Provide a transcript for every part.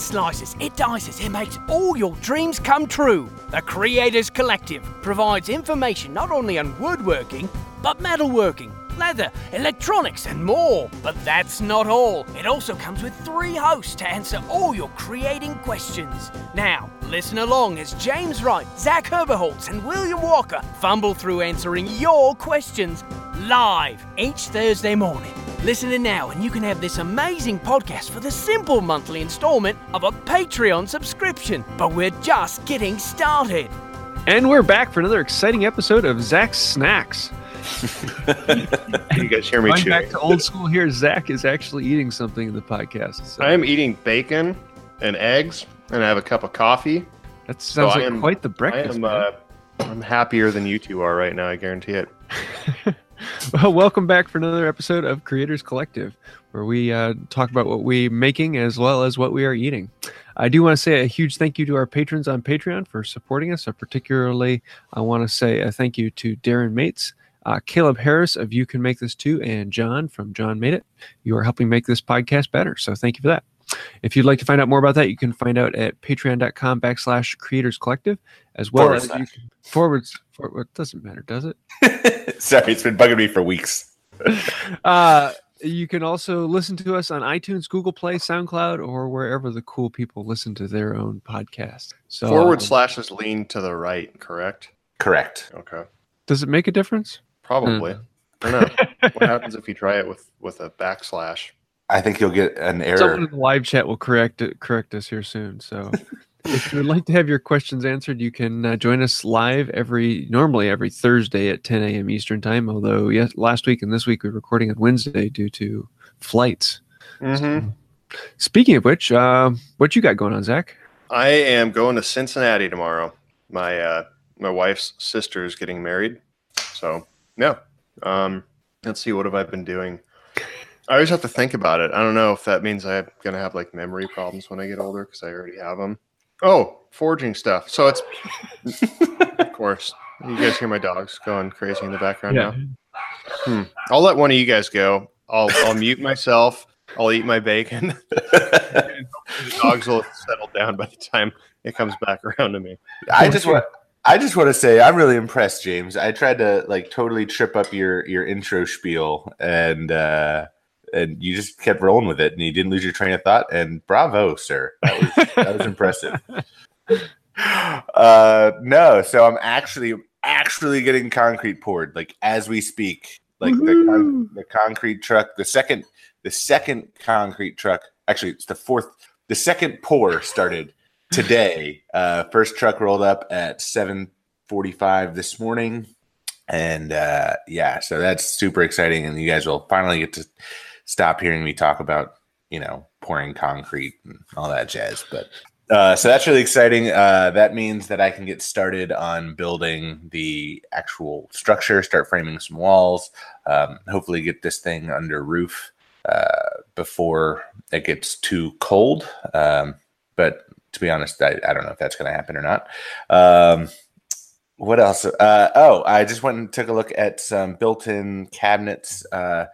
It slices, it dices, it makes all your dreams come true. The Creators Collective provides information not only on woodworking, but metalworking, leather, electronics, and more. But that's not all. It also comes with three hosts to answer all your creating questions. Now, listen along as James Wright, Zach Herberholtz, and William Walker fumble through answering your questions live each Thursday morning. Listen in now, and you can have this amazing podcast for the simple monthly installment of a Patreon subscription. But we're just getting started. And we're back for another exciting episode of Zach's Snacks. Can you guys hear me Going chewing? back to old school here, Zach is actually eating something in the podcast. So I am eating bacon and eggs, and I have a cup of coffee. that sounds I like am- quite the I breakfast. am. man. Uh, I'm happier than you two are right now. I guarantee it. well, welcome back for another episode of Creators Collective, where we uh, talk about what we're making as well as what we are eating. I do want to say a huge thank you to our patrons on Patreon for supporting us. So particularly, I want to say a thank you to Darren Mates, uh, Caleb Harris of You Can Make This Too, and John from John Made It. You are helping make this podcast better. So thank you for that. If you'd like to find out more about that, you can find out at patreon.com backslash creators collective, as well Forward as you can, forwards, forward, it doesn't matter, does it? Sorry, it's been bugging me for weeks. uh, you can also listen to us on iTunes, Google Play, SoundCloud, or wherever the cool people listen to their own podcast. So, Forward slashes lean to the right, correct? Correct. Okay, does it make a difference? probably. I don't know. what happens if you try it with with a backslash? I think you'll get an error. Someone error. in the live chat will correct it, correct us here soon. So, if you would like to have your questions answered, you can uh, join us live every normally every Thursday at 10 a.m. Eastern time. Although yes, last week and this week we're recording on Wednesday due to flights. Mm-hmm. Speaking of which, uh, what you got going on, Zach? I am going to Cincinnati tomorrow. My uh, my wife's sister is getting married, so yeah. Um, let's see. What have I been doing? I always have to think about it. I don't know if that means I'm gonna have like memory problems when I get older because I already have them. Oh, forging stuff. So it's of course. You guys hear my dogs going crazy in the background now. Hmm. I'll let one of you guys go. I'll I'll mute myself. I'll eat my bacon. the dogs will settle down by the time it comes back around to me. I just want. I just want to say I'm really impressed, James. I tried to like totally trip up your your intro spiel, and uh, and you just kept rolling with it, and you didn't lose your train of thought. And bravo, sir. That was that was impressive. Uh, no, so I'm actually actually getting concrete poured like as we speak. Like the, con- the concrete truck, the second the second concrete truck. Actually, it's the fourth. The second pour started today. Uh, first truck rolled up at 7:45 this morning, and uh, yeah, so that's super exciting. And you guys will finally get to stop hearing me talk about you know pouring concrete and all that jazz. But uh, so that's really exciting. Uh, that means that I can get started on building the actual structure, start framing some walls, um, hopefully get this thing under roof uh, before it gets too cold. Um, but to be honest, I, I don't know if that's going to happen or not. Um, what else? Uh, oh, I just went and took a look at some built-in cabinets uh,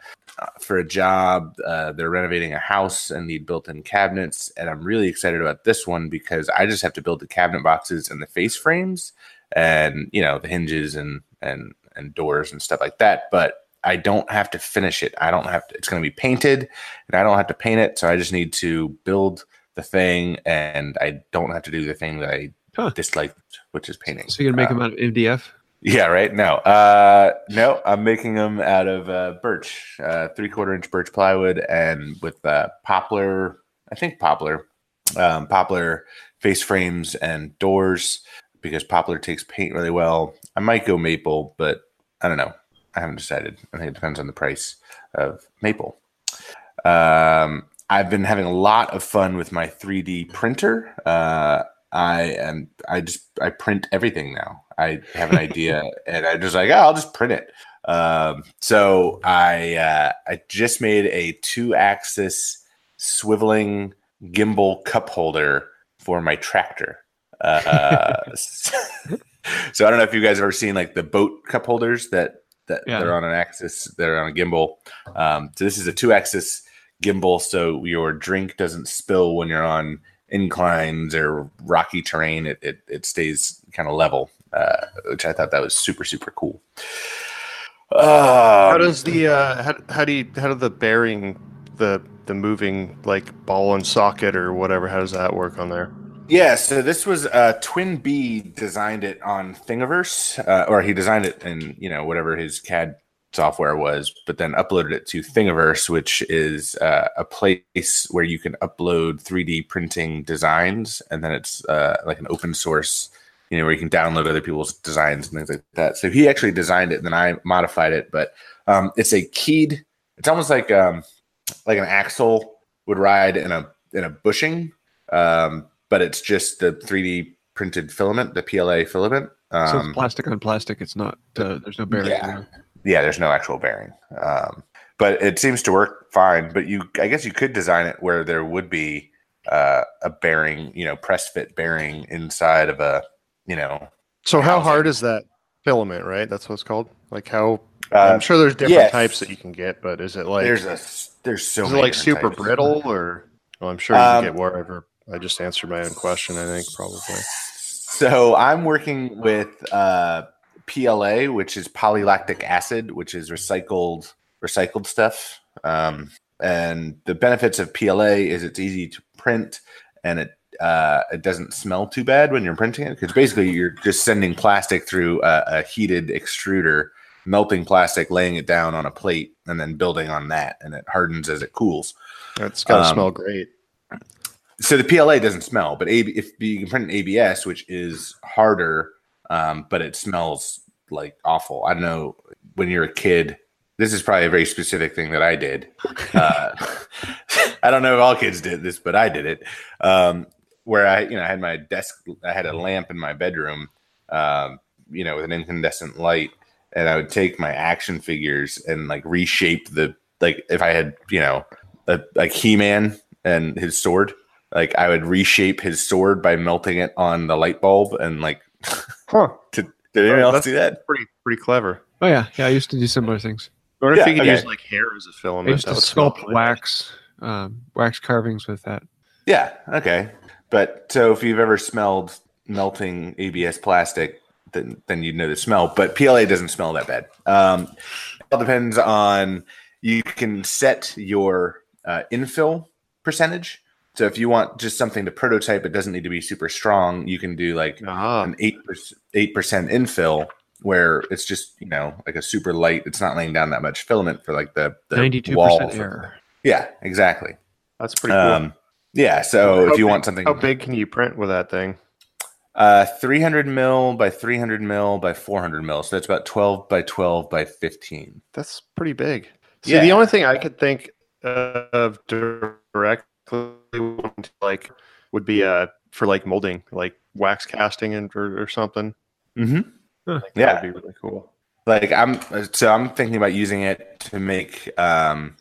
for a job. Uh, they're renovating a house and need built-in cabinets, and I'm really excited about this one because I just have to build the cabinet boxes and the face frames, and you know the hinges and and and doors and stuff like that. But I don't have to finish it. I don't have to. It's going to be painted, and I don't have to paint it. So I just need to build the thing, and I don't have to do the thing that I Huh. disliked, which is painting. So you're gonna make Uh, them out of MDF? Yeah, right. No, uh, no, I'm making them out of uh, birch, uh, three quarter inch birch plywood, and with uh, poplar. I think poplar, um, poplar face frames and doors because poplar takes paint really well. I might go maple, but I don't know. I haven't decided. I think it depends on the price of maple. Um, I've been having a lot of fun with my 3D printer. Uh, I am I just I print everything now. I have an idea and I just like, oh, I'll just print it. Um, so I uh, I just made a two axis swiveling gimbal cup holder for my tractor. Uh, so I don't know if you guys have ever seen like the boat cup holders that that Yeah. they're on an axis, they're on a gimbal. Um, so this is a two axis gimbal, so your drink doesn't spill when you're on inclines or rocky terrain, it it, it stays kind of level, uh, which I thought that was super super cool. How Um, does the uh, how, how do you how do the bearing the the moving like ball and socket or whatever how does that work on there? Yeah, so this was uh, Twin B designed it on Thingiverse, uh, or he designed it in you know whatever his CAD software was, but then uploaded it to Thingiverse, which is uh, a place where you can upload 3D printing designs, and then it's uh, like an open source, you know, where you can download other people's designs and things like that. So he actually designed it, and then I modified it, but um, it's a keyed. It's almost like um, like an axle would ride in a in a bushing. Um, but it's just the 3D printed filament, the PLA filament. so Um, it's plastic on plastic. It's not. Uh, there's no bearing. yeah. there. Yeah, there's no actual bearing, um, but it seems to work fine. But you, I guess, you could design it where there would be uh, a bearing, you know, press fit bearing inside of a, you know. So how Housing. hard is that filament? Right, that's what it's called. Like how Uh, I'm sure there's different yes. types that you can get, but is it like there's a there's so is it like super types. brittle or? Well, I'm sure you Um, can get wherever. I just answered my own question. I think probably. So I'm working with uh, PLA, which is polylactic acid, which is recycled recycled stuff. Um, and the benefits of PLA is it's easy to print and it uh, it doesn't smell too bad when you're printing it because basically you're just sending plastic through a, a heated extruder, melting plastic, laying it down on a plate, and then building on that, and it hardens as it cools. It's got to Um, smell great. So the PLA doesn't smell, but AB, if you can print an ABS, which is harder, um, but it smells like awful. I don't know when you're a kid. This is probably a very specific thing that I did. Uh, I don't know if all kids did this, but I did it. Um, where I, you know, I had my desk, I had a lamp in my bedroom, um, you know, with an incandescent light, and I would take my action figures and like reshape the like if I had, you know, a, like He Man and his sword like I would reshape his sword by melting it on the light bulb and like Huh? did, did anyone Oh, else do that? Pretty pretty clever. Oh yeah, yeah. I used to do similar things. Or if Yeah, you could okay. use like hair as a filament, used that to sculpt wax, um, wax carvings with that. Yeah, okay. But so if you've ever smelled melting ABS plastic, then then you'd know the smell. But PLA doesn't smell that bad. Um, it all depends on you can set your uh, infill percentage. So if you want just something to prototype, it doesn't need to be super strong. You can do like nice. Ah, an eight eight percent infill where it's just you know like a super light. It's not laying down that much filament for like the, the Ninety-two percent of- error. Yeah, exactly. that's pretty cool. Um, yeah. So How if you big- want something, How big can you print with that thing? uh, three hundred mil by three hundred mil by four hundred mil, so that's about twelve by twelve by fifteen. That's pretty big. See, Yeah. the only thing I could think of directly like would be uh for like molding, like wax casting and or, or something. Mm-hmm. I think Yeah. that would be really cool. Like I'm, so I'm thinking about using it to make um,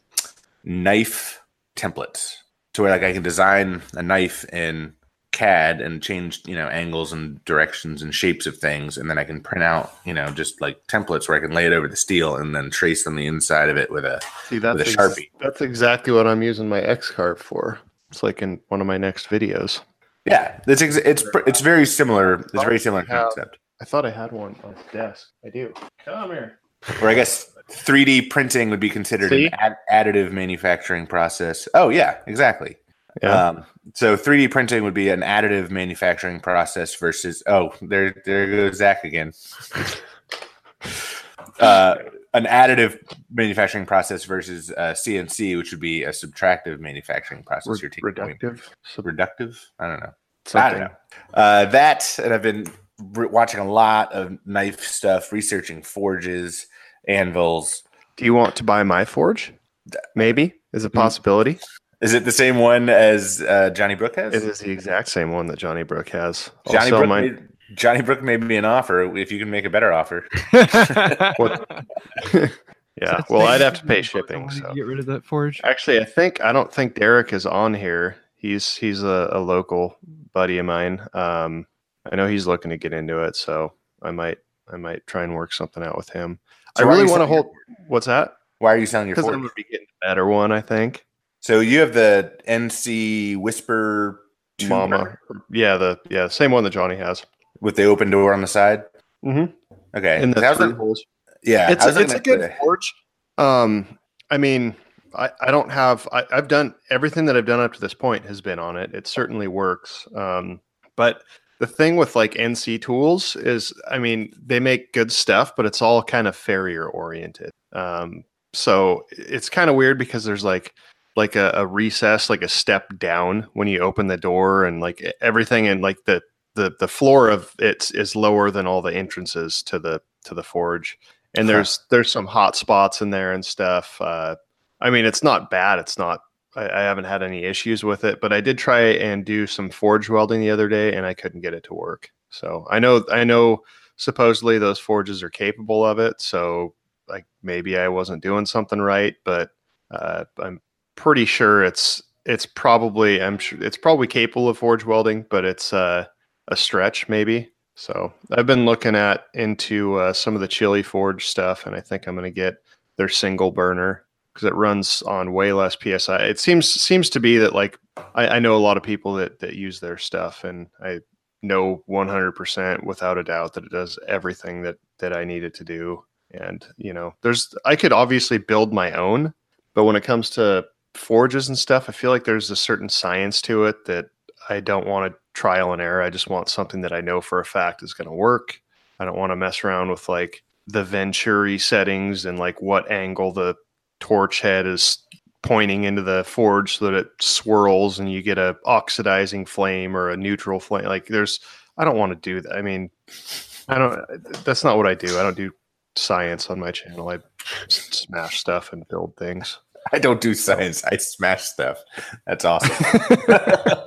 knife templates, to where like I can design a knife in CAD and change, you know, angles and directions and shapes of things, and then I can print out, you know, just like templates where I can lay it over the steel and then trace on the inside of it with a. See, that's With a ex- Sharpie. that's exactly what I'm using my X carve for. It's like in one of my next videos. Yeah, it's ex- it's it's very similar. It's a very similar concept. I thought I had one on the desk. I do. Come here. Or I guess 3D printing would be considered See? an ad- additive manufacturing process. Oh yeah, exactly. Yeah. Um, so 3D printing would be an additive manufacturing process versus oh there there goes Zach again. uh, an additive manufacturing process versus uh, CNC, which would be a subtractive manufacturing process. You're taking reductive. Sub- reductive. I don't know. I don't know. Uh, that, and I've been re- watching a lot of knife stuff, researching forges, anvils. Do you want to buy my forge? Maybe is a Hmm. possibility. Is it the same one as uh, Johnny Brook has? It is the exact same one that Johnny Brook has. Johnny Brook, made, Johnny Brook made me an offer. If you can make a better offer, Yeah. Well, I'd have to pay shipping. So get rid of that forge? actually, I think I don't think Derek is on here. He's he's a, a local buddy of mine. Um, I know he's looking to get into it, so I might I might try and work something out with him. So I really want to selling your hold. What's that? why are you selling your Because I'm gonna be getting a better one. I think. So you have the NC Whisper Two Mama. Yeah, the yeah same one that Johnny has. With the open door on the side. Mm-hmm. Okay, In the three holes. yeah, it's was it's a good the- forge. Um, I mean, I, I don't have I, I've done everything that I've done up to this point has been on it. It certainly works. Um, but the thing with like NC tools is, I mean, they make good stuff, but it's all kind of farrier oriented. Um, so it's kind of weird because there's like like a, a recess, like a step down when you open the door, and like everything, and like the the the floor of it is lower than all the entrances to the to the forge. And there's there's some hot spots in there and stuff uh i mean it's not bad it's not I, I haven't had any issues with it but i did try and do some forge welding the other day and i couldn't get it to work. So i know i know supposedly those forges are capable of it so like maybe i wasn't doing something right but uh i'm pretty sure it's it's probably i'm sure it's probably capable of forge welding but it's uh a stretch maybe so I've been looking at into uh, some of the Chile Forge stuff, and I think I'm going to get their single burner because it runs on way less psi. It seems seems to be that like I, I know a lot of people that that use their stuff, and I know 100% without a doubt that it does everything that that I need it to do. And you know, there's I could obviously build my own, but when it comes to forges and stuff, I feel like there's a certain science to it that I don't want to trial and error. I just want something that I know for a fact is going to work. I don't want to mess around with like the Venturi settings and like what angle the torch head is pointing into the forge so that it swirls and you get a oxidizing flame or a neutral flame. Like there's, I don't want to do that. I mean, I don't, that's not what I do. I don't do science on my channel. i smash stuff and build things. I don't do science. I smash stuff. That's awesome.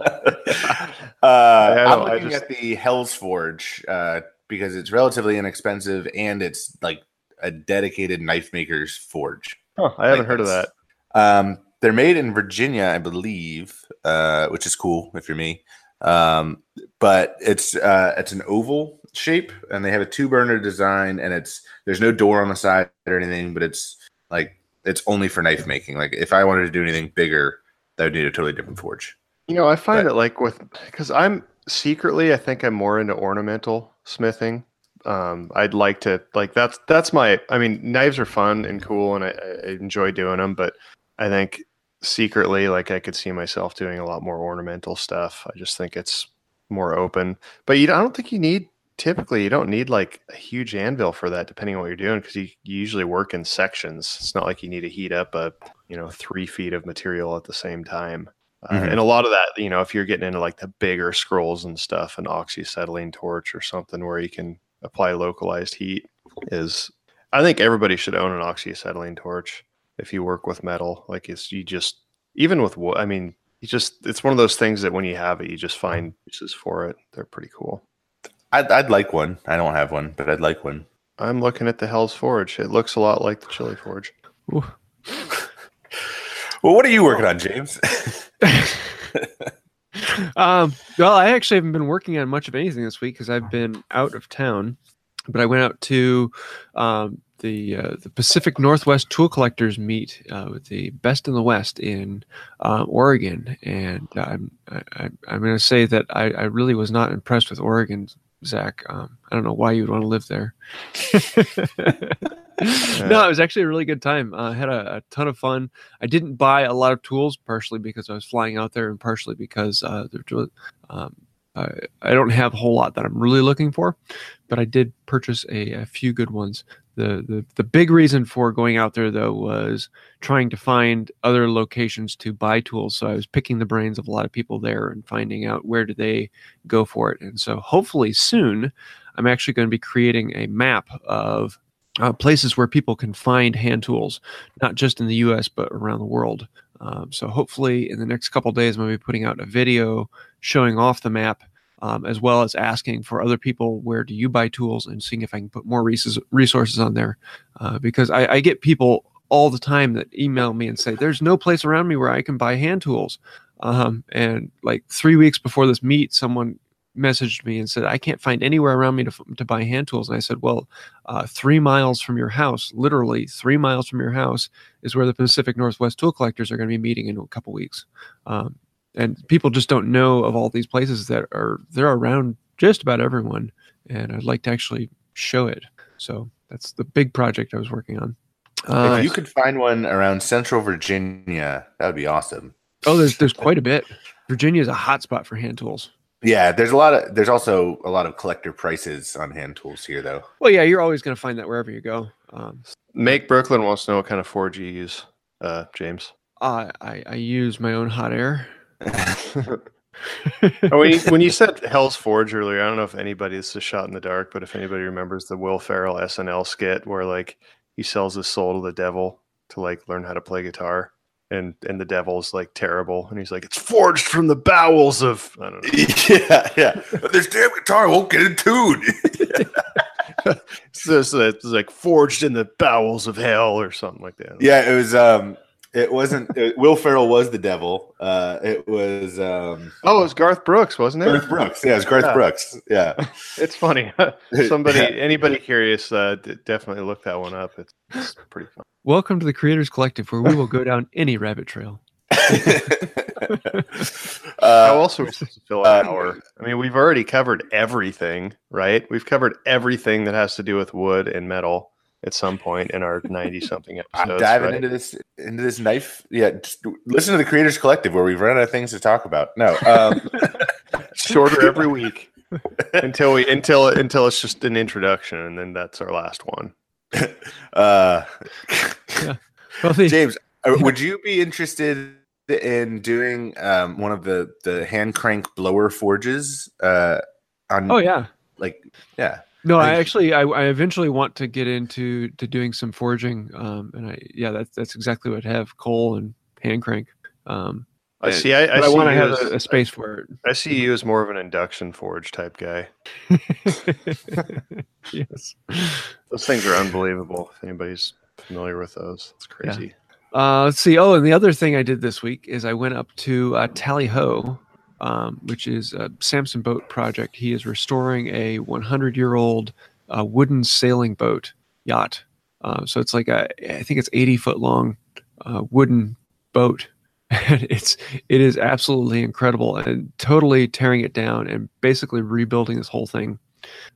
uh, I'm looking just- at the Hell's Forge uh, because it's relatively inexpensive and it's like a dedicated knife maker's forge. Huh, I haven't heard of that. Um, they're made in Virginia, I believe, uh, which is cool if you're me. Um, but it's uh, it's an oval shape, and they have a two burner design, and it's there's no door on the side or anything, but it's like it's only for knife making. Like if I wanted to do anything bigger, that would need a totally different forge. You know, I find But- it like with because I'm secretly, I think I'm more into ornamental smithing. Um, I'd like to like that's that's my. I mean, knives are fun and cool, and I, I enjoy doing them. But I think secretly, like I could see myself doing a lot more ornamental stuff. I just think it's more open. But you, I don't think you need typically you don't need like a huge anvil for that, depending on what you're doing, because you, you usually work in sections. It's not like you need to heat up a you know three feet of material at the same time. Uh, Mhm. And a lot of that, you know, if you're getting into like the bigger scrolls and stuff, an oxyacetylene torch or something where you can apply localized heat is, I think everybody should own an oxyacetylene torch if you work with metal. Like it's, you just, even with wood, I mean, you just, it's one of those things that when you have it, you just find uses for it. They're pretty cool. I'd, I'd like one. I don't have one, but I'd like one. I'm looking at the Hell's Forge. It looks a lot like the Chile Forge. Well, what are you working on, James? um, well, I actually haven't been working on much of anything this week because I've been out of town. But I went out to um, the uh, the Pacific Northwest Tool Collectors meet uh, with the Best in the West in uh, Oregon, and I'm I, I, I'm going to say that I, I really was not impressed with Oregon, Zach. Um, I don't know why you'd want to live there. no, it was actually a really good time. I had a, a ton of fun. I didn't buy a lot of tools, partially because I was flying out there, and partially because uh, um, I, I don't have a whole lot that I'm really looking for, but I did purchase a, a few good ones. The, the the big reason for going out there though was trying to find other locations to buy tools. So I was picking the brains of a lot of people there and finding out where do they go for it. And so hopefully soon, I'm actually going to be creating a map of uh, places where people can find hand tools, not just in the U.S. but around the world. Um, so hopefully, in the next couple days, I'm going to be putting out a video showing off the map, um, as well as asking for other people where do you buy tools and seeing if I can put more resources on there, uh, because I, I get people all the time that email me and say there's no place around me where I can buy hand tools. Um, and like three weeks before this meet, someone messaged me and said I can't find anywhere around me to, to buy hand tools. And I said, well, uh, three miles from your house, literally three miles from your house, is where the Pacific Northwest Tool Collectors are going to be meeting in a couple weeks. Um, and people just don't know of all these places that are they're around just about everyone, and I'd like to actually show it. So that's the big project I was working on. Uh, if you could find one around Central Virginia, that would be awesome. oh, there's there's quite a bit. Virginia is a hot spot for hand tools. Yeah, there's a lot of there's also a lot of collector prices on hand tools here, though. Well, yeah, you're always going to find that wherever you go. Um, Make Brooklyn wants to know what kind of forge you use, uh, James. I, I I use my own hot air. When, you, when you said Hell's Forge earlier, I don't know if anybody this is a shot in the dark, but if anybody remembers the Will Ferrell SNL skit where like he sells his soul to the devil to like learn how to play guitar, and and the devil's like terrible, and he's like, it's forged from the bowels of I don't know. yeah, yeah. This damn guitar won't get in tune. It's, this- it's like forged in the bowels of hell or something like that. yeah, it was. um It wasn't. It, Will Ferrell was the devil. Uh It was. um Oh, it was Garth Brooks, wasn't it? Garth Brooks. Yeah, it was Garth Yeah. Brooks. Yeah. It's funny. Somebody, anybody curious, uh, definitely look that one up. It's, it's pretty fun. Welcome to the Creators Collective, where we will go down any rabbit trail. How uh, else are we supposed to fill an uh, hour? I mean, we've already covered everything, right? We've covered everything that has to do with wood and metal at some point in our ninety-something episodes. I'm diving right? into this into this knife. Yeah, just listen to the Creators Collective where we've run out of things to talk about. No, um, shorter every week until we until until it's just an introduction, and then that's our last one. uh, Well, James, uh, would you be interested in doing um, one of the the hand crank blower forges? Uh, on oh yeah, like yeah, no, I I- actually, I, I eventually want to get into to doing some forging, um, and I, yeah, that's that's exactly what I have coal and hand crank. Um, I see. I, I, I, want to have as- a, a space for it. I see you as more of an induction forge type guy. yes. Those things are unbelievable. If anybody's familiar with those, it's crazy. Uh, let's see. Oh, and the other thing I did this week is I went up to uh, Tally Ho, um, which is a Sampson boat project. He is restoring a 100 year old uh, wooden sailing boat yacht. Uh, so it's like a, I think it's 80 foot long uh, wooden boat. And it's it is absolutely incredible and totally tearing it down and basically rebuilding this whole thing.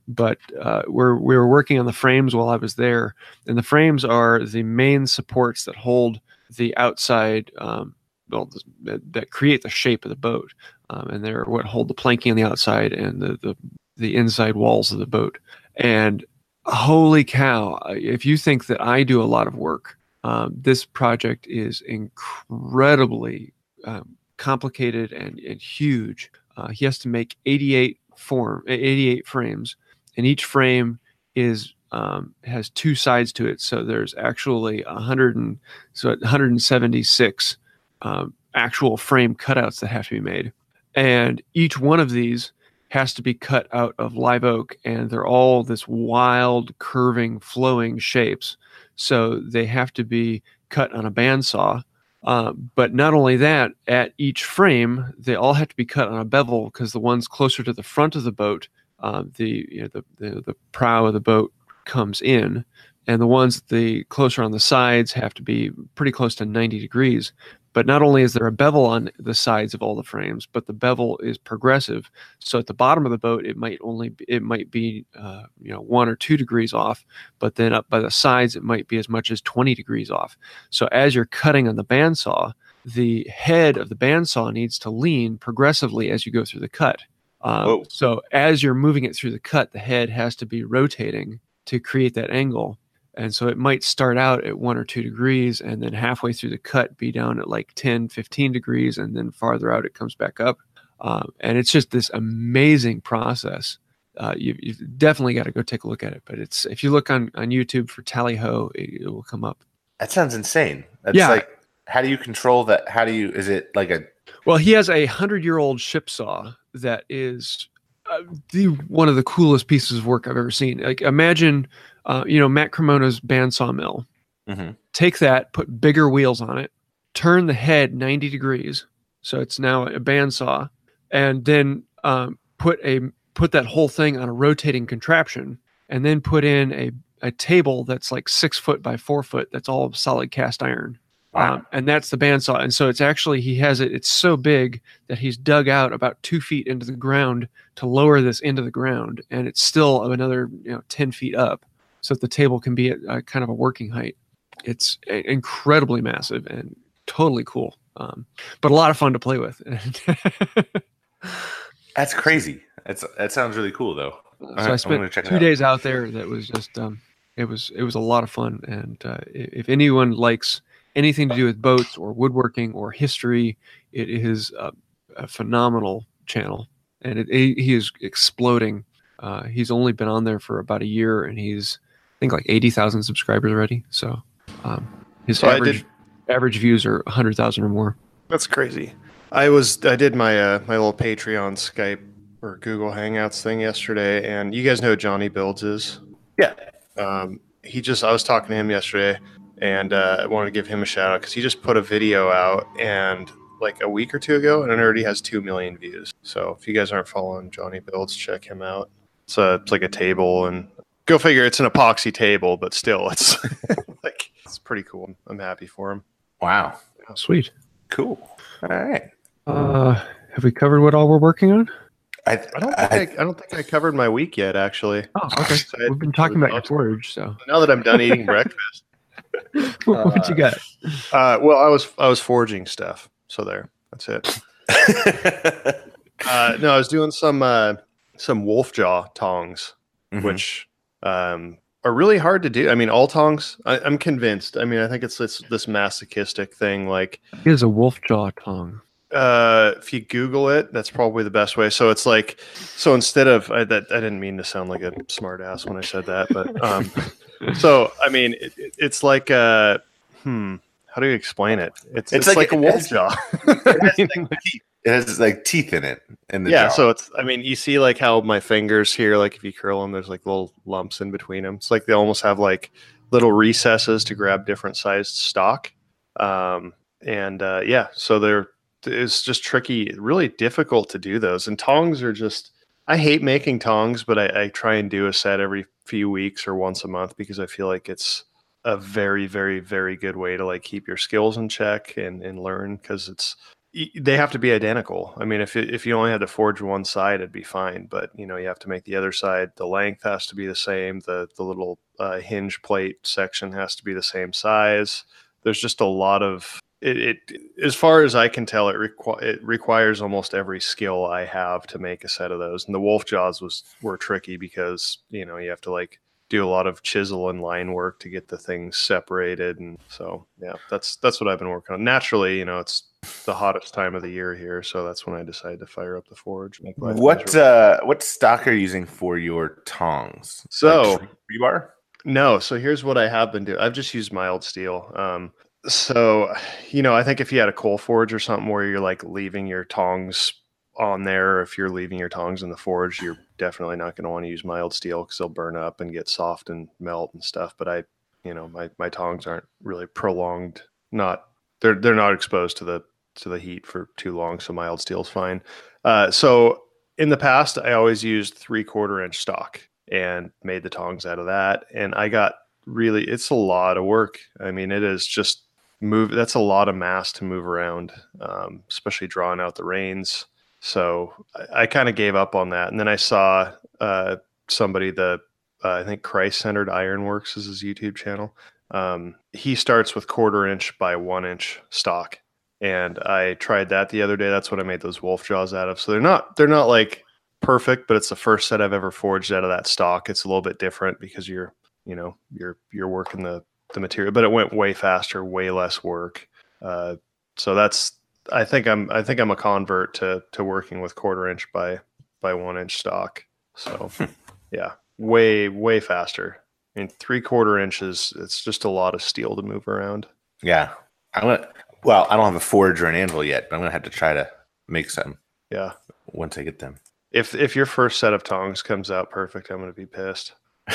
But uh, we're we were working on the frames while I was there, and the frames are the main supports that hold the outside um, well that, that create the shape of the boat um, and they're what hold the planking on the outside and the, the the inside walls of the boat and holy cow if you think that i do a lot of work um, this project is incredibly um, complicated and, and huge uh, he has to make 88 form 88 frames and each frame is um, has two sides to it. So there's actually 100 and so 176 um, actual frame cutouts that have to be made, and each one of these has to be cut out of live oak, and they're all this wild, curving, flowing shapes. So they have to be cut on a bandsaw. Uh, but not only that, at each frame, they all have to be cut on a bevel because the ones closer to the front of the boat, uh, the, you know, the the the prow of the boat comes in, and the ones the closer on the sides have to be pretty close to 90 degrees. But not only is there a bevel on the sides of all the frames, but the bevel is progressive. So at the bottom of the boat, it might only be, it might be uh, you know one or two degrees off, but then up by the sides, it might be as much as 20 degrees off. So as you're cutting on the bandsaw, the head of the bandsaw needs to lean progressively as you go through the cut. Um, so as you're moving it through the cut, the head has to be rotating to create that angle. And so it might start out at one or two degrees and then halfway through the cut be down at like 10, 15 degrees. And then farther out, it comes back up. Um, and it's just this amazing process. Uh, you, you've definitely got to go take a look at it. But it's if you look on, on YouTube for Tally Ho, it, it will come up. that sounds insane. That's Yeah. like how do you control that? How do you? Is it like a Well, he has a hundred year old ship saw that is uh, the one of the coolest pieces of work I've ever seen. Like imagine, uh, you know, Matt Cremona's bandsaw mill. Mhm. Take that, put bigger wheels on it, turn the head ninety degrees, so it's now a bandsaw, and then um, put a put that whole thing on a rotating contraption, and then put in a a table that's like six foot by four foot. That's all solid cast iron Wow. Um, and that's the bandsaw. And so it's actually he has it. It's so big that he's dug out about two feet into the ground to lower this into the ground, and it's still another you know ten feet up, so that the table can be at uh, kind of a working height. It's uh, incredibly massive and totally cool, um, but a lot of fun to play with. That's crazy. That's that sounds really cool though. so right, I spent two out. days out there. That was just um, it was it was a lot of fun. And uh, if anyone likes anything to do with boats or woodworking or history, it is a, a phenomenal channel, and it, he he is exploding. Uh, he's only been on there for about a year, and he's think like eighty thousand subscribers already. So um, his So I average average views are hundred thousand or more. That's crazy. I was I did my uh, my little Patreon Skype or Google Hangouts thing yesterday, and you guys know Johnny Builds is. Yeah. Um, he just I was talking to him yesterday, and uh, I wanted to give him a shout out because he just put a video out and like a week or two ago, and it already has two million views. So if you guys aren't following Johnny Builds, check him out. It's a it's like a table, and go figure, it's an epoxy table, but still, it's like it's pretty cool. I'm happy for him. Wow. Sweet. Cool. All right. Uh, have we covered what all we're working on? I, I don't think I, I don't think I covered my week yet, actually. Oh, okay. So We've been talking about your forge, so Now that I'm done eating breakfast, what you got? uh, well, I was I was forging stuff. So there, that's it. Uh, no, I was doing some uh, some wolf jaw tongs, Mhm. which um, are really hard to do. I mean, all tongs. I, I'm convinced. I mean, I think it's this this masochistic thing. Like, It is a wolf jaw tongue. uh, if you Google it, that's probably the best way. So it's like, so instead of I, that, I didn't mean to sound like a smart ass when I said that, but um, so I mean, it, it- it's like uh, hmm, how do you explain it? It's It's it's, like- like, a it wolf has- jaw. it, has like teeth. It has like teeth in it in the yeah, jaw. so it's I mean, you see like how my fingers here, like if you curl them, there's like little lumps in between them. It's like they almost have like little recesses to grab different sized stock. Um, and uh, yeah, so they're it's just tricky, really difficult to do those. And tongs are just I hate making tongs, but I, I try and do a set every few weeks or once a month because I feel like it's a very, very, very good way to like keep your skills in check and, and learn because it's they have to be identical. I mean, if if you only had to forge one side, it'd be fine. But you know, you have to make the other side. The length has to be the same. The the little uh, hinge plate section has to be the same size. There's just a lot of it. it as far as I can tell, it requ- it requires almost every skill I have to make a set of those. And the wolf jaws was were tricky because you know you have to like do a lot of chisel and line work to get the things separated and so yeah that's that's what i've been working on naturally you know it's the hottest time of the year here so that's when i decided to fire up the forge what uh, what stock are you using for your tongs? So- Like rebar. no so here's what i have been doing i've just used mild steel um so you know i think if you had a coal forge or something where you're like leaving your tongs on there or if you're leaving your tongs in the forge you're definitely not going to want to use mild steel because they'll burn up and get soft and melt and stuff but i you know my, my tongs aren't really prolonged not they're they're not exposed to the to the heat for too long so mild steel's fine. Uh, so in the past i always used three quarter inch stock and made the tongs out of that and i got really it's a lot of work. I mean it is just move that's a lot of mass to move around um, especially drawing out the reins so i, I kind of gave up on that. And then i saw uh, somebody the uh, i think christ centered ironworks is his youtube channel. Um, he starts with quarter inch by one inch stock. And i tried that the other day. That's what i made those wolf jaws out of. So they're not they're not like perfect but it's the first set i've ever forged out of that stock. It's a little bit different because you're you know you're you're working the the material but it went way faster way less work. Uh, so that's i think i'm i think i'm a convert to to working with quarter inch by by one inch stock. So yeah way way faster. I mean three quarter inches it's just a lot of steel to move around. Yeah, I'm gonna. Well, I don't have a forge or an anvil yet, but I'm gonna have to try to make some yeah. once I get them. if if your first set of tongs comes out perfect i'm gonna be pissed.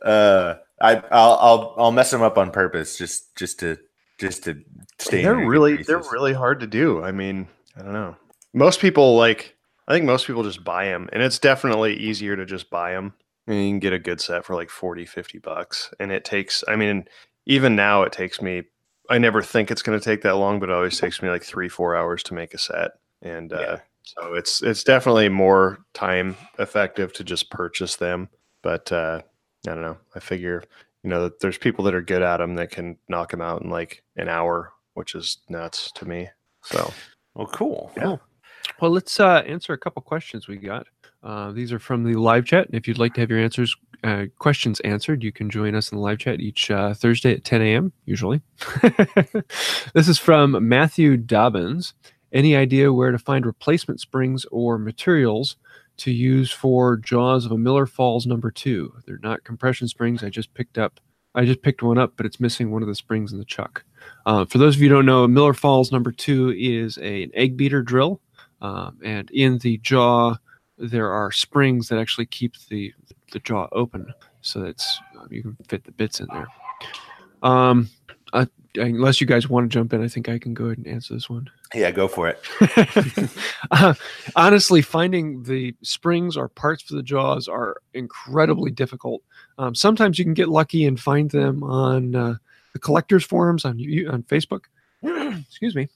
Uh, I I'll, I'll I'll mess them up on purpose just just to just to stay. they're really they're really hard to do i mean i don't know most people like i think most people just buy them and it's definitely easier to just buy them and you can get a good set for like 40 50 bucks and it takes i mean even now it takes me. I never think it's going to take that long, but it always takes me like three, four hours to make a set, and uh, so it's it's definitely more time effective to just purchase them. But uh, I don't know. I figure you know there's people that are good at them that can knock them out in like an hour, which is nuts to me. So Well, cool. Yeah. Well, let's uh, answer a couple questions we got. Uh, these are from the live chat. And if you'd like to have your answers, uh, questions answered, you can join us in the live chat each uh, Thursday at 10 a.m. Usually. this is from Matthew Dobbins. Any idea where to find replacement springs or materials to use for jaws of a Miller Falls number two? They're not compression springs. I just picked up. I just picked one up, but it's missing one of the springs in the chuck. Uh, for those of you who don't know, Miller Falls number two is a, an egg beater drill. Um, and in the jaw, there are springs that actually keep the the jaw open, so that's you can fit the bits in there. Um, unless you guys want to jump in, I think I can go ahead and answer this one. Yeah, go for it. uh, honestly, finding the springs or parts for the jaws are incredibly difficult. Um, sometimes you can get lucky and find them on uh, the collectors forums on on Facebook. Excuse me.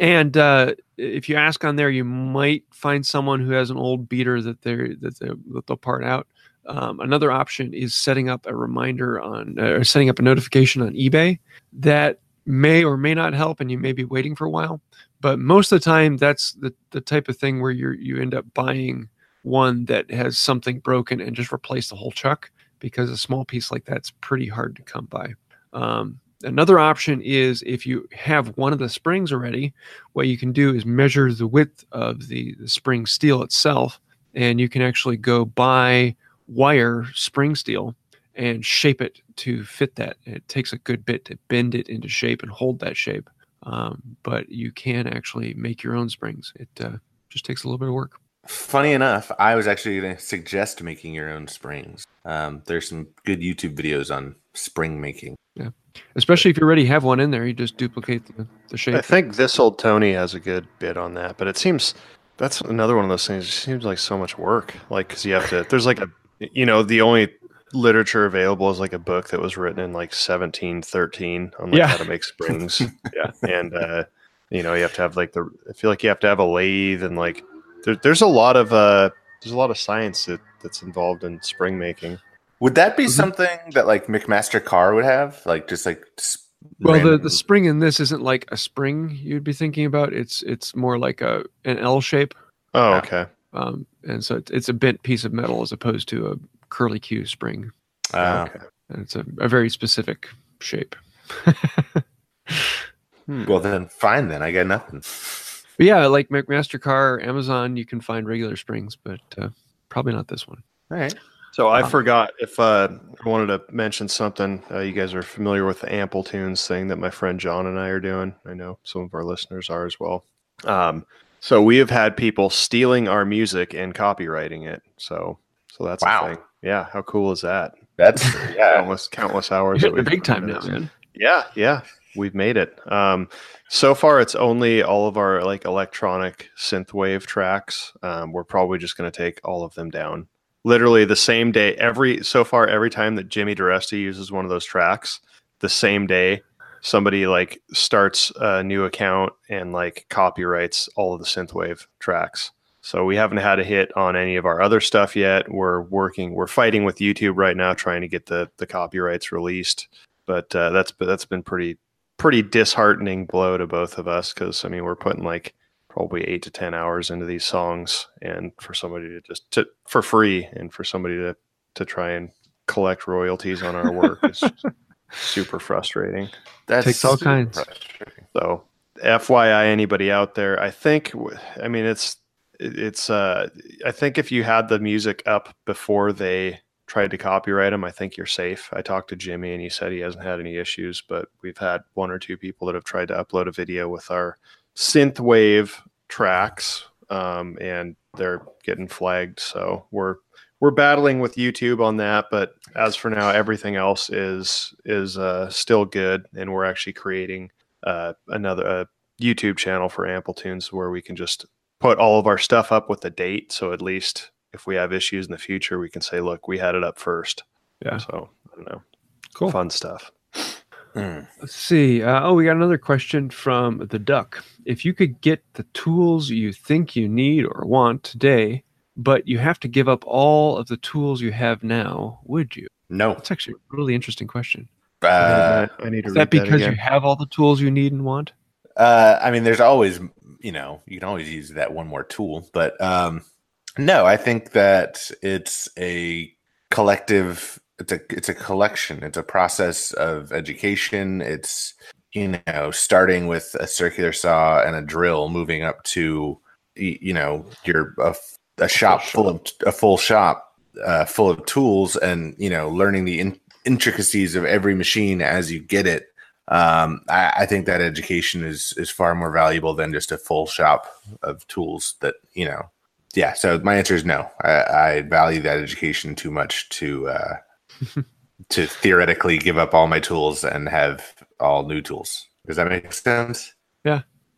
And uh, if you ask on there, you might find someone who has an old beater that they're that, they, that they'll part out. Um, another option is setting up a reminder on uh, or setting up a notification on eBay that may or may not help, and you may be waiting for a while but most of the time that's the, the type of thing where you you end up buying one that has something broken and just replace the whole chuck because a small piece like that's pretty hard to come by. Um, another option is if you have one of the springs already what you can do is measure the width of the, the spring steel itself and you can actually go buy wire spring steel and shape it to fit that it takes a good bit to bend it into shape and hold that shape um, but you can actually make your own springs. It uh, just takes a little bit of work. Funny enough, I was actually going to suggest making your own springs. Um, there's some good YouTube videos on spring making. Yeah, Especially if you already have one in there, you just duplicate the, the I think this old Tony has a good bit on that, but it seems that's another one of those things. It seems like so much work, like because you have to. There's like a, you know, the only literature available is like a book that was written in like 1713 on like Yeah. how to make springs. yeah, and uh, you know, you have to have like the. I feel like you have to have a lathe and like there, there's a lot of uh, there's a lot of science that, that's involved in spring making. Would that be Mhm. something that like McMaster Carr would have? Like just like s- well, the, random- the spring in this isn't like a spring you'd be thinking about. It's it's more like a an L shape, Oh, okay. um, and so it's, it's a bent piece of metal as opposed to a curly Q spring. Ah. okay. And it's a, a very specific shape. Hmm. well then fine then I got nothing. But yeah, like McMaster Carr, Amazon, you can find regular springs, but uh, probably not this one. All right. So I Wow. forgot if uh, I wanted to mention something. Uh, you guys are familiar with the Ample Tunes thing that my friend John and I are doing. I know some of our listeners are as well. Um, so we have had people stealing our music and copywriting it. So so that's Wow. A thing. Yeah, how cool is that? That's yeah. Countless countless hours. You're the big time now, man. Yeah, yeah, we've made it. Um, so far, it's only all of our like electronic synthwave tracks. Um, we're probably just going to take all of them down. Literally the same day. Every so far, every time that Jimmy DiResta uses one of those tracks, the same day, somebody like starts a new account and like copyrights all of the synthwave tracks. So we haven't had a hit on any of our other stuff yet. We're working. We're fighting with YouTube right now, trying to get the the copyrights released but uh, that's that's been pretty pretty disheartening blow to both of us because I mean we're putting like probably eight to ten hours into these songs, and for somebody to just to for free, and for somebody to to try and collect royalties on our work is super frustrating. That's Takes all kinds. So, FYI, anybody out there, I think, I mean, it's, it- it's, uh, I think if you had the music up before they tried to copyright them, I think you're safe. I talked to Jimmy and he said he hasn't had any issues, but we've had one or two people that have tried to upload a video with our synthwave tracks, um, and they're getting flagged. So we're, we're battling with YouTube on that, but as for now, everything else is is uh, still good, and we're actually creating uh, another uh, YouTube channel for Ample Tunes where we can just put all of our stuff up with the date. So at least if we have issues in the future, we can say, look, we had it up first. Yeah. So I don't know. Cool. Fun stuff. Mm. Let's see. Uh, oh, we got another question from the duck. If you could get the tools you think you need or want today, but you have to give up all of the tools you have now, would you? No. That's actually a really interesting question. Uh, I need to Is read that because again. you have all the tools you need and want? Uh, I mean, there's always, you know, you can always use that one more tool, but um, no, I think that it's a collective. It's a it's a collection. It's a process of education. It's you know starting with a circular saw and a drill, moving up to you know your a shop full of a full shop uh, full of tools, and you know learning the in, intricacies of every machine as you get it um, I, I think that education is is far more valuable than just a full shop of tools that you know yeah so my answer is no i, I value that education too much to uh, to theoretically give up all my tools and have all new tools does that make sense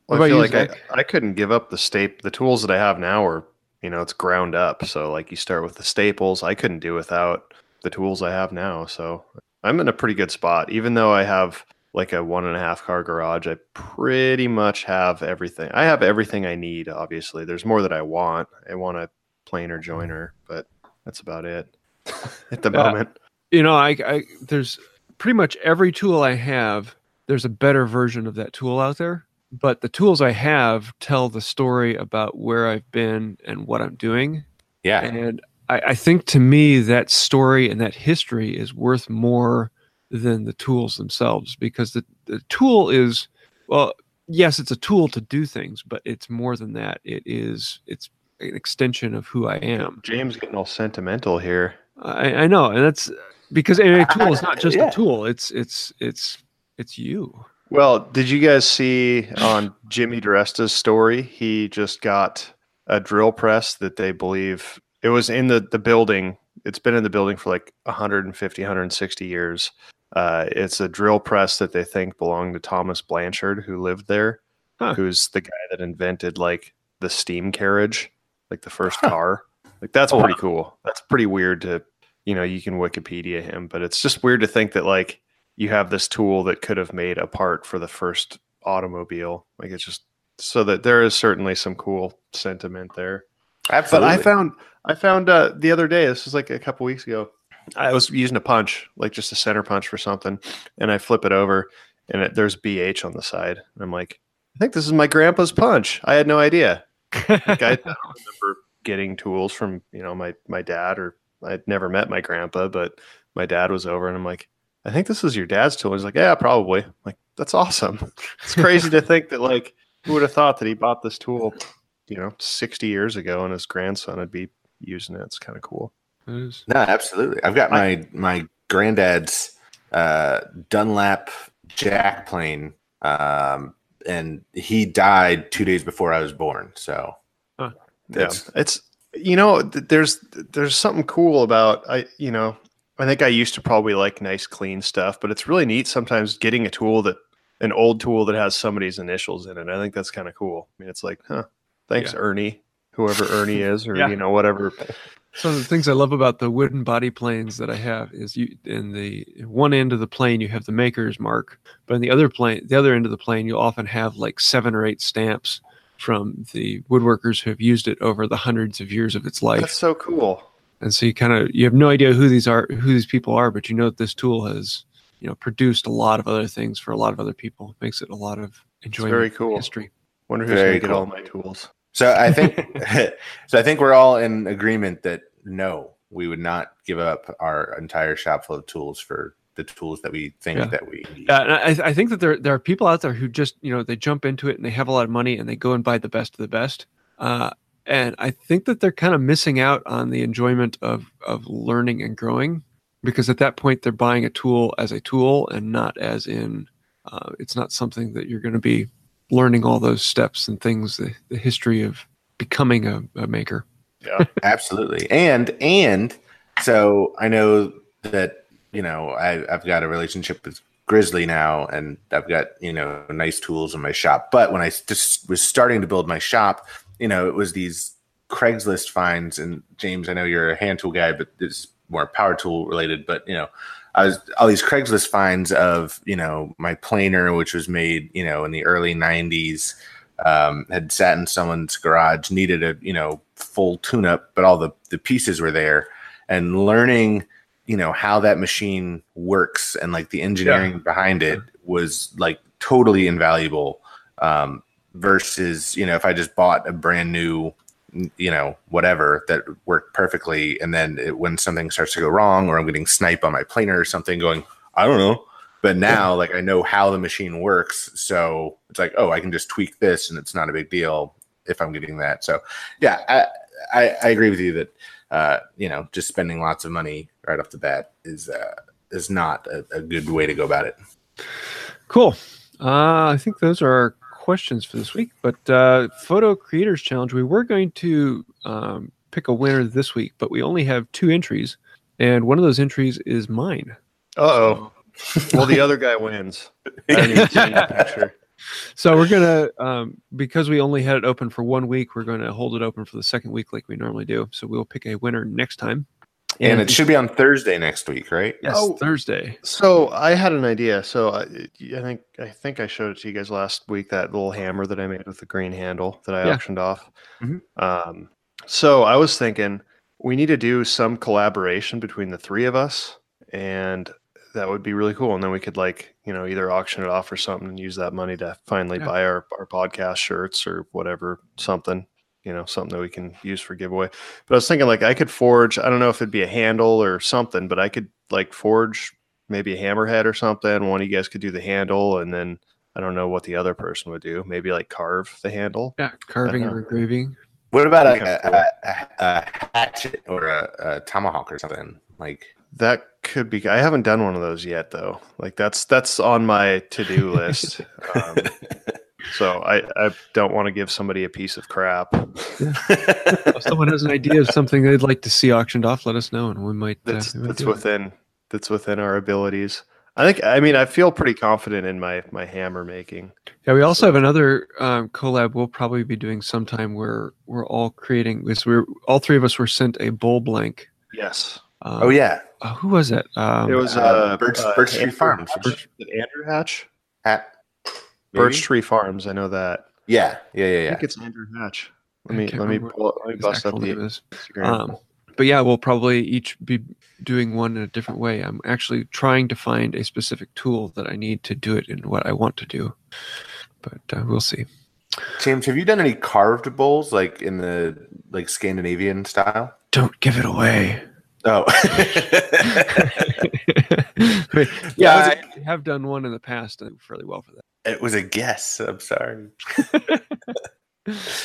What Well, about I feel you, like I, I couldn't give up the staple. The tools that I have now are, you know, it's ground up. So like you start with the staples. I couldn't do without the tools I have now. So I'm in a pretty good spot. Even though I have like a one and a half car garage, I pretty much have everything. I have everything I need. Obviously, there's more that I want. I want a planer joiner, but that's about it at the Yeah. moment. You know, I, I there's pretty much every tool I have. There's a better version of that tool out there, but the tools I have tell the story about where I've been and what I'm doing. yeah And I, I think to me that story and that history is worth more than the tools themselves because the, the tool is well, yes, it's a tool to do things, but it's more than that. It is it's an extension of who I am. James getting all sentimental here. I, I know, and that's because a tool is not just Yeah. a tool. It's it's it's it's you. Well, did you guys see on Jimmy DiResta's story? He just got a drill press that they believe it was in the, the building. It's been in the building for like 150, 160 years. Uh, it's a drill press that they think belonged to Thomas Blanchard, who lived there, Huh. who's the guy that invented like the steam carriage, like the first Huh. car. Like that's Oh, pretty cool. That's pretty weird to, you know, you can Wikipedia him, but it's just weird to think that like you have this tool that could have made a part for the first automobile. Like it's just so that there is certainly some cool sentiment there. But I found I found uh, the other day. This was like a couple weeks ago. I was using a punch, like just a center punch for something, and I flip it over, and it, there's BH on the side. And I'm like, I think this is my grandpa's punch. I had no idea. Like I, I don't remember getting tools from you know my my dad, or I'd never met my grandpa, but my dad was over, and I'm like, I think this is your dad's tool. He's like, Yeah, probably. I'm like that's awesome. It's crazy to think that like who would have thought that he bought this tool, you know, 60 years ago, and his grandson would be using it. It's kind of cool. No, absolutely. I've got my my granddad's uh, Dunlap jack plane, um, and he died two days before I was born. So Huh. yeah it's you know there's there's something cool about i you know i think i used to probably like nice clean stuff but it's really neat sometimes getting a tool that an old tool that has somebody's initials in it i think that's kind of cool i mean it's like huh thanks Yeah. ernie whoever ernie is or Yeah. you know whatever Some of the things I love about the wooden body planes that I have is you in the one end of the plane you have the maker's mark, but in the other plane, the other end of the plane, you'll often have like seven or eight stamps from the woodworkers who have used it over the hundreds of years of its life. that's so cool and so you kind of you have no idea who these are, who these people are, but you know that this tool has you know produced a lot of other things for a lot of other people. makes it a lot of enjoyment. very cool. history. wonder who's gonna get all my tools so. I think so. I think we're all in agreement that no, we would not give up our entire shop full of tools for the tools that we think Yeah. that we need. Yeah, and I, I think that there there are people out there who just you know they jump into it and they have a lot of money and they go and buy the best of the best. Uh, and I think that they're kind of missing out on the enjoyment of of learning and growing because at that point they're buying a tool as a tool and not as in uh, it's not something that you're going to be learning all those steps and things the, the history of becoming a, a maker. yeah Absolutely. And and so I know that you know I, I've got a relationship with Grizzly now, and I've got you know nice tools in my shop. But when I just was starting to build my shop, you know, it was these Craigslist finds. And James, I know you're a hand tool guy, but this is more power tool related. But you know, I was all these Craigslist finds of you know my planer, which was made you know in the early '90s, um, had sat in someone's garage, needed a you know full tune up, but all the the pieces were there, and learning you know how that machine works and like the engineering behind it was like totally invaluable um, versus you know if I just bought a brand new you know whatever that worked perfectly. And then it, when something starts to go wrong or i'm getting sniped on my planer or something going i don't know. But now like i know how the machine works. So it's like oh i can just tweak this and it's not a big deal if i'm getting that. So yeah i i, I agree with you that uh you know just spending lots of money right off the bat is uh is not a, a good way to go about it. Cool. Uh, I think those are questions for this week. But uh, Photo Creators Challenge, we were going to um, pick a winner this week, but we only have two entries, and one of those entries is mine. Uh oh. well, the other guy wins. I didn't even see the picture. So we're gonna, um, because we only had it open for one week, we're going to hold it open for the second week like we normally do. So we'll pick a winner next time. And it should be on thursday next week right yes, Oh. Thursday. So I had an idea. So I, I think I think I showed it to you guys last week. That little hammer that I made with the green handle that I Yeah. auctioned off. Mhm. Um, so I was thinking we need to do some collaboration between the three of us, and that would be really cool. And then we could like you know either auction it off or something and use that money to finally Yeah. buy our our podcast shirts or whatever something. You know, something that we can use for giveaway. But I was thinking like I could forge. I don't know if it'd be a handle or something, but I could like forge maybe a hammerhead or something. One of you guys could do the handle, and then I don't know what the other person would do. Maybe like carve the handle. Yeah, carving or engraving. what about Okay. a, a, a, a hatchet or a, a tomahawk or something like That could be. I haven't done one of those yet, though. Like that's that's on my to do list. um, so I I don't want to give somebody a piece of crap. If someone has an idea of something they'd like to see auctioned off, let us know, and we might. uh, That's we might that's do it. within that's within our abilities. I think. I mean, I feel pretty confident in my my hammer making. Yeah, we also So- have another um, collab we'll probably be doing sometime where we're all creating. Because we're all three of us were sent a bowl blank. Yes, Um, oh yeah uh, who was it? Um, it was uh, uh, Birch- uh, Birch Tree Andrew Farms. Hatch. Is Andrew Hatch. Hat Birch? Tree Farms. I know that. yeah yeah yeah yeah. I think it's Andrew Hatch. Let me let me pull, let me bust up the. Instagram. Um, but yeah, we'll probably each be doing one in a different way. I'm actually trying to find a specific tool that I need to do it in what I want to do, but uh, we'll see. james have you done any carved bowls like in the like scandinavian style Don't give it away. oh But yeah, I have done one in the past and fairly well for that. It was a guess i'm sorry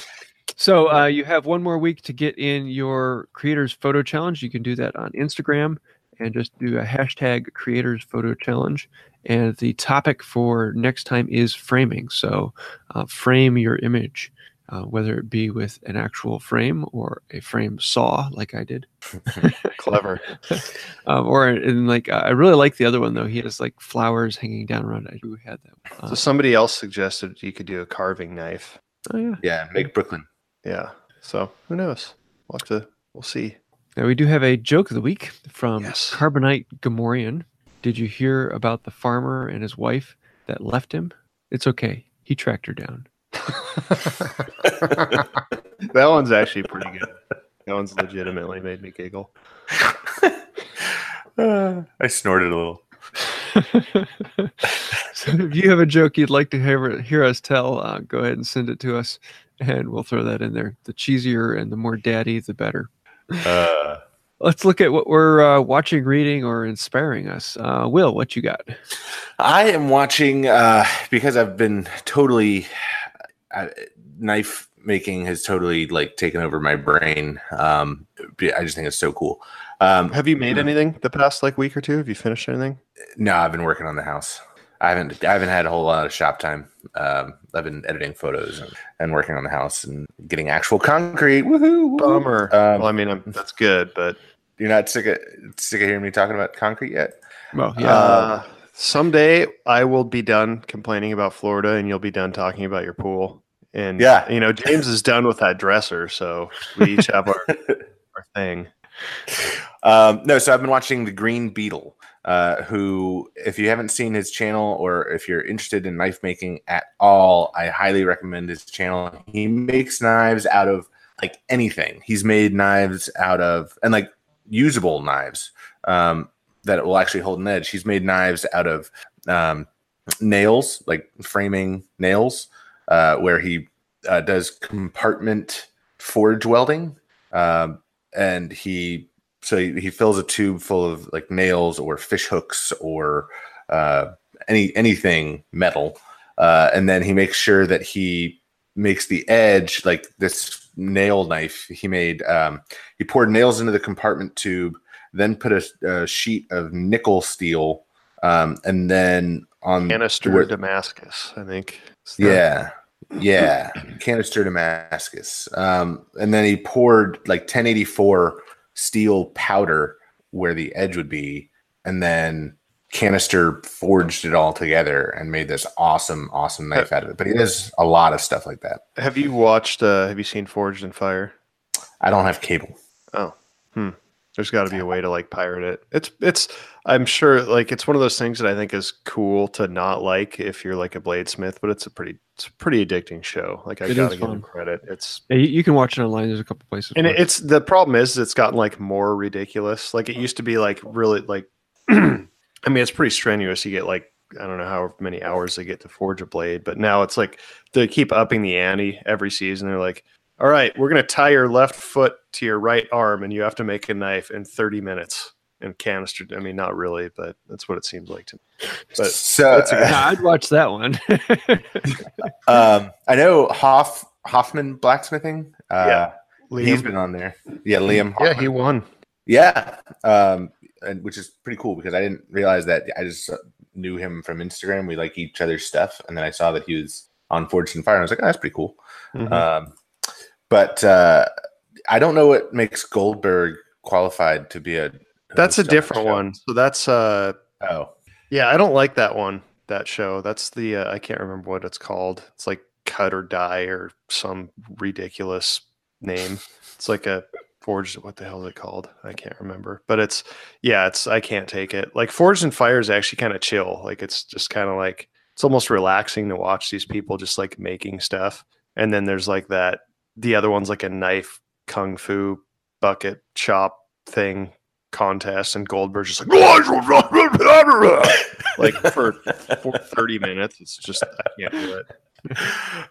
So uh, you have one more week to get in your creators photo challenge. You can do that on Instagram and just do a hashtag creators photo challenge. And the topic for next time is framing. So uh, frame your image, uh, whether it be with an actual frame or a frame saw, like I did, Clever. um, or in like I really like the other one though. He has like flowers hanging down around. it. Who had that? One. So somebody else suggested you could do a carving knife. oh yeah. yeah make brooklyn Yeah. So who knows? We'll have to. We'll see. Now we do have a joke of the week from Yes. Carbonite Gamorrean. Did you hear about the farmer and his wife that left him? It's okay. He tracked her down. that one's actually pretty good. That one's legitimately made me giggle. Uh, i snorted a little so if you have a joke you'd like to hear, hear us tell, uh, go ahead and send it to us, and we'll throw that in there. The cheesier and the more daddy, the better. uh, Let's look at what we're uh, watching, reading, or inspiring us. Uh, Will, what you got? I am watching uh, because I've been totally uh, knife making has totally like taken over my brain. Um, I just think it's so cool. Um, Have you made anything the past like week or two? Have you finished anything? no, I've been working on the house. I haven't I haven't had a whole lot of shop time. Um, I've been editing photos and, and working on the house and getting actual concrete. Woohoo! woohoo. Bummer. Um, well, I mean, I'm, that's good, but You're not sick of sick of hearing me talking about concrete yet? Well, yeah. uh, someday I will be done complaining about Florida, and you'll be done talking about your pool. And Yeah. you know, James is done with that dresser, so we each have our our thing. Um, no, so I've been watching The Green Beetle. uh, who, if you haven't seen his channel or if you're interested in knife making at all, I highly recommend his channel. He makes knives out of like anything. He's made knives out of and like usable knives um, that will actually hold an edge. He's made knives out of um, nails, like framing nails, uh, where he uh, does compartment forge welding, um, and he so he, he, fills a tube full of like nails or fish hooks or uh, any anything metal, uh, and then he makes sure that he makes the edge like this nail knife he made. Um, he poured nails into the compartment tube, then put a, a sheet of nickel steel, um, and then on canister where, Damascus, I think. Yeah, yeah, canister Damascus. Um, and then he poured like 1084 steel powder where the edge would be, and then canister forged it all together and made this awesome, awesome knife out of it. But he does a lot of stuff like that. Have you watched? Uh, have you seen Forged in Fire? I don't have cable. Oh, hmm. There's got to be a way to like pirate it. It's it's. I'm sure like it's one of those things that I think is cool to not like if you're like a bladesmith, but it's a pretty it's a pretty addicting show. Like I it gotta give him credit. It's yeah, you, can watch it online. There's a couple places, and it's the problem is it's gotten like more ridiculous. Like it used to be like really like. I mean, it's pretty strenuous. You get like I don't know how many hours they get to forge a blade, but now it's like they keep upping the ante every season. They're like, all right, we're going to tie your left foot to your right arm and you have to make a knife in 30 minutes and canister. I mean, not really, but that's what it seems like to me. But so uh, I'd watch that one. um, I know Hoff Hoffman blacksmithing. Uh, yeah. Liam. He's been on there. Yeah. Liam. Hoffman. Yeah. He won. Yeah. Um, and which is pretty cool because I didn't realize that I just knew him from Instagram. We like each other's stuff. And then I saw that he was on Forged in Fire. And I was like, oh, that's pretty cool. Mm-hmm. Um, but uh, I don't know what makes Goldberg qualified to be a. That's a different one. So that's uh oh yeah, I don't like that one. That show. That's the uh, I can't remember what it's called. It's like Cut or Die or some ridiculous name. It's like a forged. What the hell is it called? I can't remember. But it's yeah, it's I can't take it. Like Forged in Fire is actually kind of chill. Like it's just kind of like it's almost relaxing to watch these people just like making stuff. And then there's like that the other one's like a knife kung fu bucket chop thing contest, and Goldberg's just like like for, for thirty minutes. It's just I can't do it.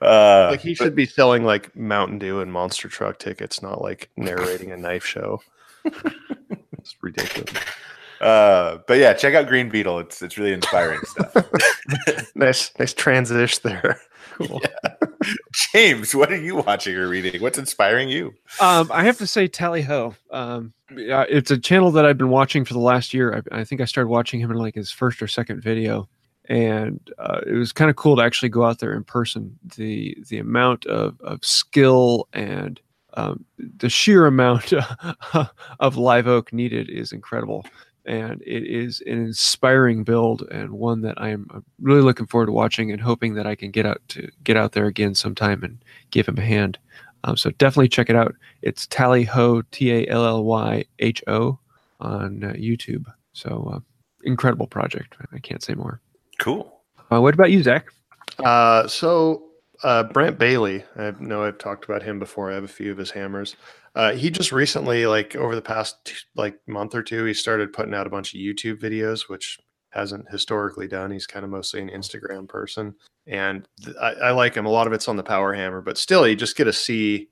Uh, like he should be selling like Mountain Dew and monster truck tickets, not like narrating a knife show. it's ridiculous. Uh, but yeah, check out Green Beetle. It's it's really inspiring stuff. nice nice transition there. Cool. Yeah. James, what are you watching or reading? What's inspiring you? Um, I have to say, Tally Ho. Um, it's a channel that I've been watching for the last year. I, I think I started watching him in like his first or second video, and uh, it was kind of cool to actually go out there in person. The the amount of, of skill and um, the sheer amount of live oak needed is incredible and it is an inspiring build and one that I'm really looking forward to watching and hoping that I can get out to get out there again sometime and give him a hand. Um, so definitely check it out. It's Tally Ho T A L L Y H O on uh, YouTube. So uh, incredible project. I can't say more. Cool. Uh, what about you, Zach? Uh, so uh, Brent Bailey. I know I've talked about him before. I have a few of his hammers. Uh, he just recently, like over the past like month or two, he started putting out a bunch of YouTube videos, which hasn't historically done. He's kind of mostly an Instagram person, and th- I, I, like him. A lot of it's on the power hammer, but still, you just get to see.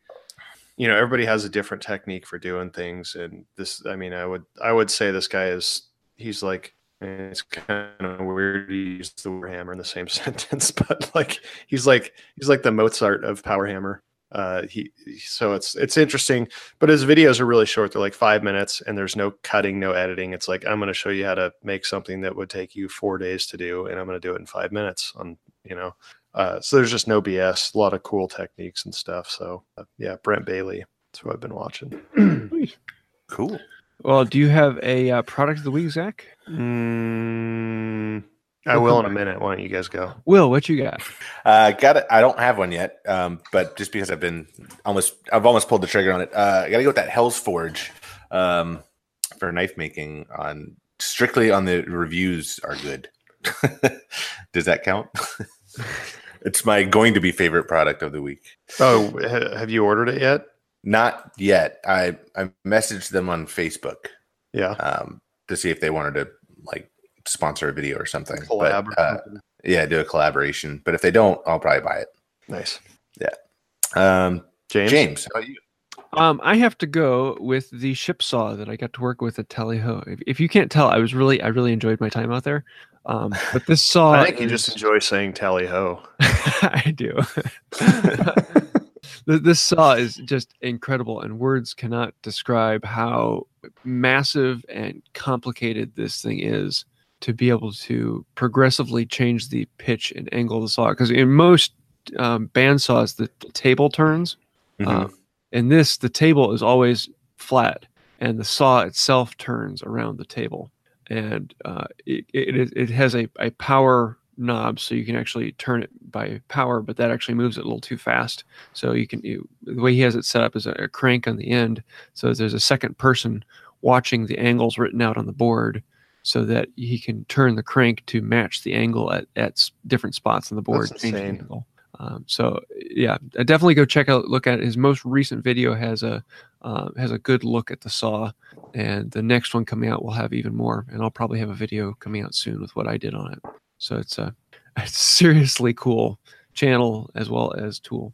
You know, everybody has a different technique for doing things, and this. I mean, I would I would say this guy is he's like it's kind of weird to use the hammer in the same sentence, but like he's like he's like the Mozart of power hammer uh, he so it's it's interesting, but his videos are really short. They're like five minutes, and there's no cutting, no editing. It's like I'm going to show you how to make something that would take you four days to do, and I'm going to do it in five minutes. On you know, uh, so there's just no BS. A lot of cool techniques and stuff. So uh, yeah, Brent Bailey. That's who I've been watching. cool. Well, do you have a uh, product of the week, Zach? Mm, I will in a minute. Why don't you guys go? Will, what you got? Uh, got it. I don't have one yet, um, but just because I've been almost, I've almost pulled the trigger on it. Uh, I got to go with that Hell's Forge um, for knife making on strictly on the reviews are good. Does that count? it's my going to be favorite product of the week. Oh, ha- have you ordered it yet? Not yet. I I messaged them on Facebook Yeah. um, to see if they wanted to like sponsor a video or something. Collab But, or uh, yeah, do a collaboration. But if they don't, I'll probably buy it. Nice. Yeah. Um, James. James, how about you? Um, I have to go with the ship saw that I got to work with at Tally Ho. If, if you can't tell, I was really, I really enjoyed my time out there. Um, but this saw, I think you just enjoy saying tally ho. I do. Th- this saw is just incredible, and words cannot describe how massive and complicated this thing is to be able to progressively change the pitch and angle of the saw. Because in most um, band saws, the, the table turns. Mhm. Um, in this, the table is always flat, and the saw itself turns around the table, and uh, it, it it has a, a power knob, so you can actually turn it by power, but that actually moves it a little too fast. So you can you, the way he has it set up is a, a crank on the end, so there's a second person watching the angles written out on the board. So that he can turn the crank to match the angle at, at different spots on the board. That's insane. angle. Um, so yeah, definitely go check out look at it. his most recent video has a uh, has a good look at the saw, and the next one coming out will have even more. And I'll probably have a video coming out soon with what I did on it. So it's a, a seriously cool channel as well as tool.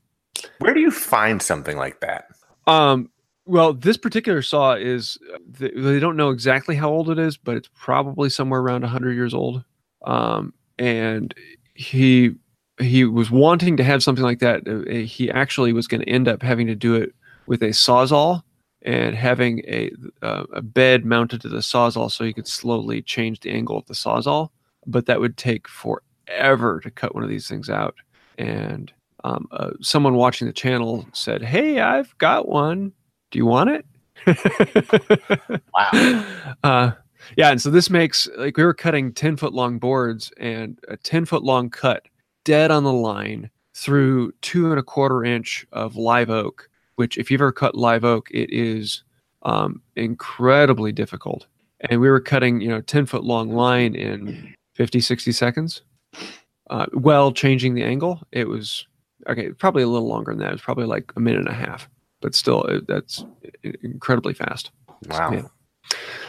Where do you find something like that? Um, well, this particular saw is they, don't know exactly how old it is, but it's probably somewhere around 100 years old. Um, and he he was wanting to have something like that. Uh, He actually was going to end up having to do it with a sawzall and having a uh, a bed mounted to the sawzall so he could slowly change the angle of the sawzall. But that would take forever to cut one of these things out. And um, uh, someone watching the channel said, "Hey, I've got one. Do you want it?" Wow. Uh, yeah, and so this makes like we were cutting ten foot long boards and a ten foot long cut dead on the line through two and a quarter inch of live oak. Which, if you've ever cut live oak, it is um, incredibly difficult. And we were cutting, you know, ten foot long line in 50, 60 seconds. Uh, well, changing the angle, it was okay. Probably a little longer than that. It was probably like a minute and a half, but still, it, that's incredibly fast. Wow. Yeah.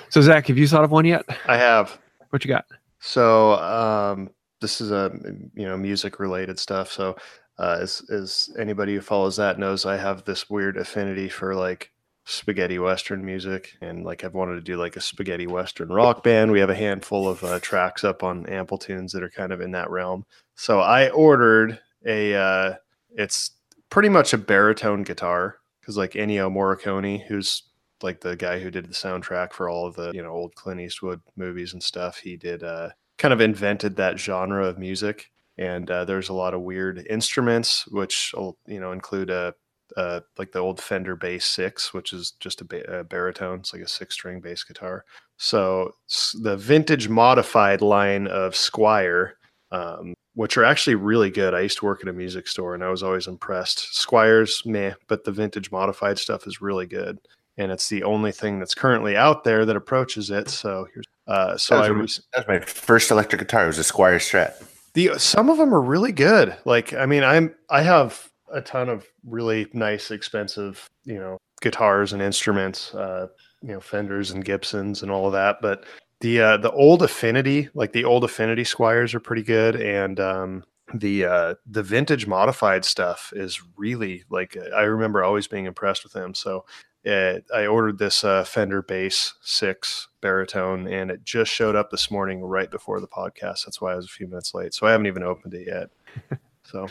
So Zach, have you thought of one yet? I have. What you got? So um, this is a you know music related stuff. So uh, as as anybody who follows that knows, I have this weird affinity for like spaghetti western music, and like I've wanted to do like a spaghetti western rock band. We have a handful of uh, tracks up on ample tunes that are kind of in that realm. So I ordered a. Uh, it's pretty much a baritone guitar because like Ennio Morricone, who's like the guy who did the soundtrack for all of the you know old Clint Eastwood movies and stuff. He did uh, kind of invented that genre of music, and uh, there's a lot of weird instruments, which you know include a. Uh, like the old Fender Bass Six, which is just a, ba- a baritone. It's like a six-string bass guitar. So the vintage modified line of Squier, um, which are actually really good. I used to work at a music store, and I was always impressed. Squiers, meh, but the vintage modified stuff is really good and it's the only thing that's currently out there that approaches it. So here's uh, so That I was, was, that was my first electric guitar. It was a Squier Strat. the some of them are really good. Like I mean, I'm I have a ton of really nice, expensive you know guitars and instruments, uh, you know Fenders and Gibsons and all of that, but the uh, the old Affinity, like the old Affinity Squiers, are pretty good, and um, the uh, the vintage modified stuff is really like I remember always being impressed with them. So uh, I ordered this uh, Fender Bass Six baritone, and it just showed up this morning right before the podcast. That's why I was a few minutes late. So I haven't even opened it yet. So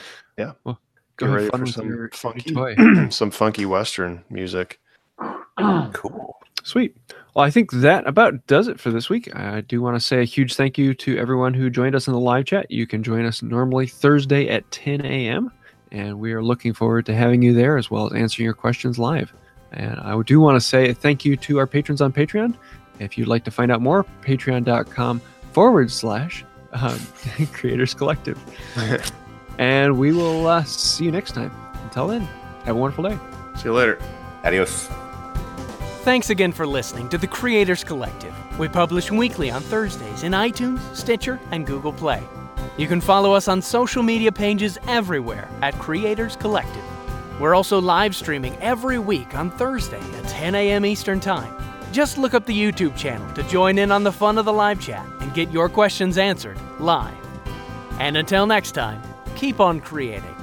Go Get ready for some your, funky- your some funky Western music. Cool. Sweet. Well, I think that about does it for this week. I do want to say a huge thank you to everyone who joined us in the live chat. You can join us normally Thursday at 10 a.m. And we are looking forward to having you there as well as answering your questions live. And I do want to say thank you to our patrons on Patreon. If you'd like to find out more, patreon.com forward slash um, creators collective. and we will uh, see you next time. Until then, have a wonderful day. See you later. Adios. Thanks again for listening to the Creators Collective. We publish weekly on Thursdays in iTunes, Stitcher, and Google Play. You can follow us on social media pages everywhere at Creators Collective. We're also live streaming every week on Thursday at 10 a.m. Eastern Time. Just look up the YouTube channel to join in on the fun of the live chat and get your questions answered live. And until next time, keep on creating.